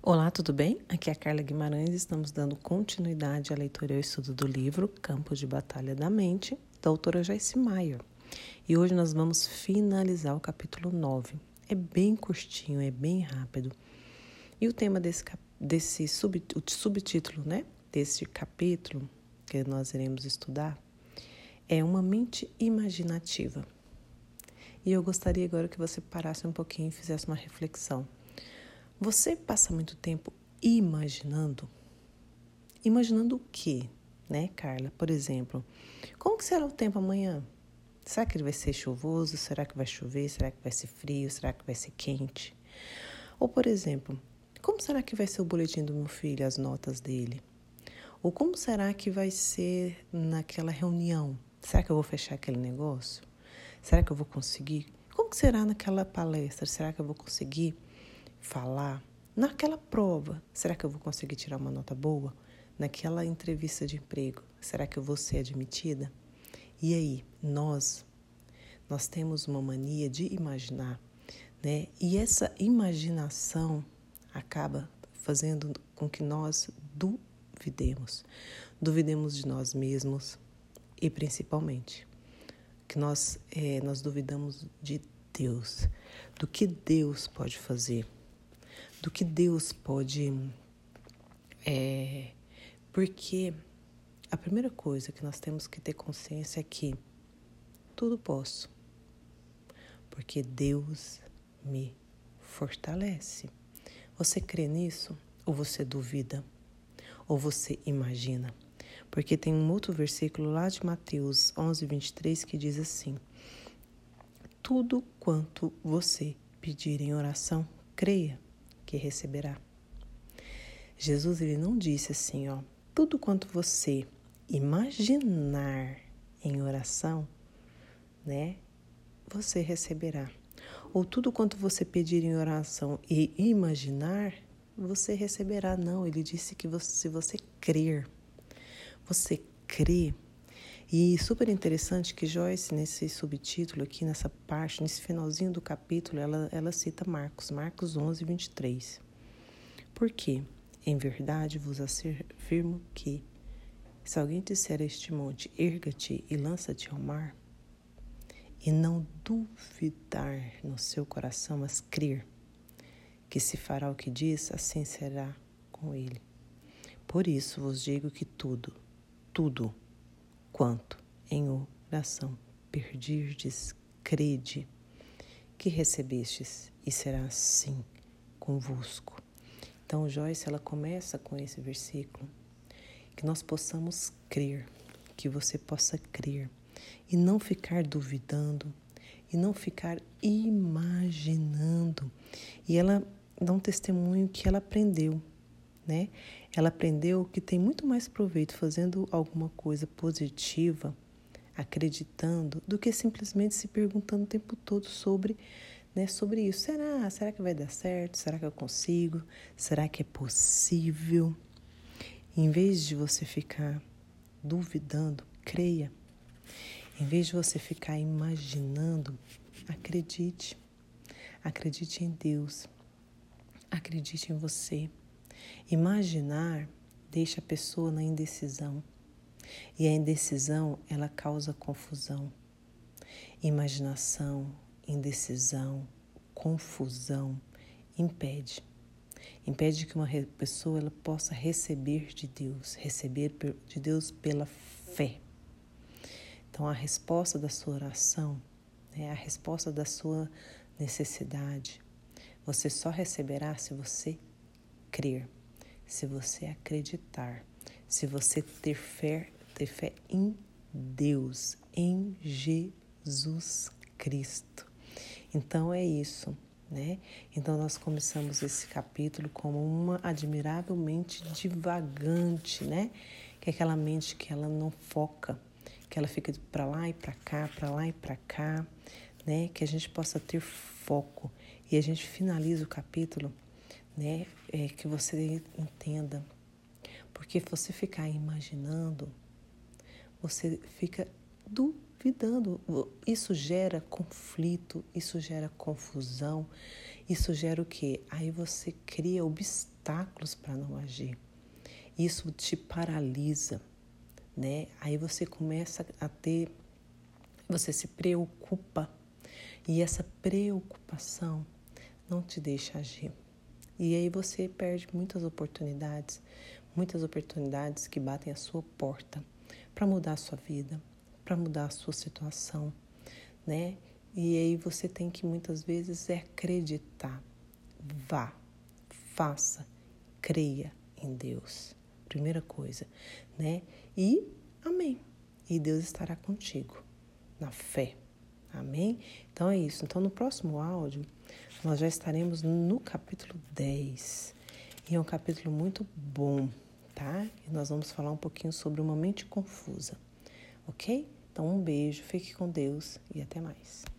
Olá, tudo bem? Aqui é a Carla Guimarães. Estamos dando continuidade à leitura e ao estudo do livro Campo de Batalha da Mente, da autora Joyce Meyer. E hoje nós vamos finalizar o capítulo 9. É bem curtinho, é bem rápido. E o tema desse, desse sub, o subtítulo né, desse capítulo que nós iremos estudar é Uma Mente Imaginativa. E eu gostaria agora que você parasse um pouquinho e fizesse uma reflexão você passa muito tempo imaginando? Imaginando o quê, né, Carla? Por exemplo, como que será o tempo amanhã? Será que ele vai ser chuvoso? Será que vai chover? Será que vai ser frio? Será que vai ser quente? Ou, por exemplo, como será que vai ser o boletim do meu filho, as notas dele? Ou como será que vai ser naquela reunião? Será que eu vou fechar aquele negócio? Será que eu vou conseguir? Como será naquela palestra? Será que eu vou conseguir falar naquela prova, será que eu vou conseguir tirar uma nota boa? Naquela entrevista de emprego, será que eu vou ser admitida? E aí, nós nós temos uma mania de imaginar, né? E essa imaginação acaba fazendo com que nós duvidemos. Duvidemos de nós mesmos e principalmente que nós é, nós duvidamos de Deus, do que Deus pode fazer do que Deus pode. É, porque a primeira coisa que nós temos que ter consciência é que tudo posso, porque Deus me fortalece. Você crê nisso ou você duvida? Ou você imagina? Porque tem um outro versículo lá de Mateus 11, 23 que diz assim: Tudo quanto você pedir em oração, creia que receberá. Jesus ele não disse assim, ó, tudo quanto você imaginar em oração, né, você receberá. Ou tudo quanto você pedir em oração e imaginar, você receberá. Não, ele disse que você, se você crer, você crê. E super interessante que Joyce, nesse subtítulo aqui, nessa parte, nesse finalzinho do capítulo, ela, ela cita Marcos, Marcos 11, 23. Por quê? Em verdade vos afirmo que, se alguém disser a este monte, erga-te e lança-te ao mar, e não duvidar no seu coração, mas crer que se fará o que diz, assim será com ele. Por isso vos digo que tudo, tudo, quanto em oração perdirdes, crede que recebestes, e será assim convosco. Então, Joyce, ela começa com esse versículo, que nós possamos crer, que você possa crer e não ficar duvidando e não ficar imaginando. E ela dá um testemunho que ela aprendeu né? Ela aprendeu que tem muito mais proveito fazendo alguma coisa positiva, acreditando, do que simplesmente se perguntando o tempo todo sobre, né, sobre isso. Será? Será que vai dar certo? Será que eu consigo? Será que é possível? Em vez de você ficar duvidando, creia. Em vez de você ficar imaginando, acredite. Acredite em Deus. Acredite em você. Imaginar deixa a pessoa na indecisão. E a indecisão, ela causa confusão. Imaginação, indecisão, confusão impede. Impede que uma pessoa ela possa receber de Deus, receber de Deus pela fé. Então, a resposta da sua oração, né, a resposta da sua necessidade, você só receberá se você crer se você acreditar, se você ter fé, ter fé em Deus, em Jesus Cristo. Então é isso, né? Então nós começamos esse capítulo como uma admirável mente divagante, né? Que é aquela mente que ela não foca, que ela fica para lá e para cá, para lá e para cá, né? Que a gente possa ter foco. E a gente finaliza o capítulo né? É, que você entenda. Porque você ficar imaginando, você fica duvidando. Isso gera conflito, isso gera confusão, isso gera o quê? Aí você cria obstáculos para não agir. Isso te paralisa, né? Aí você começa a ter, você se preocupa e essa preocupação não te deixa agir. E aí você perde muitas oportunidades, muitas oportunidades que batem a sua porta para mudar a sua vida, para mudar a sua situação, né? E aí você tem que muitas vezes é acreditar. Vá, faça, creia em Deus. Primeira coisa, né? E amém. E Deus estará contigo na fé. Amém? Então é isso. Então no próximo áudio nós já estaremos no capítulo 10. E é um capítulo muito bom, tá? E nós vamos falar um pouquinho sobre uma mente confusa. OK? Então um beijo, fique com Deus e até mais.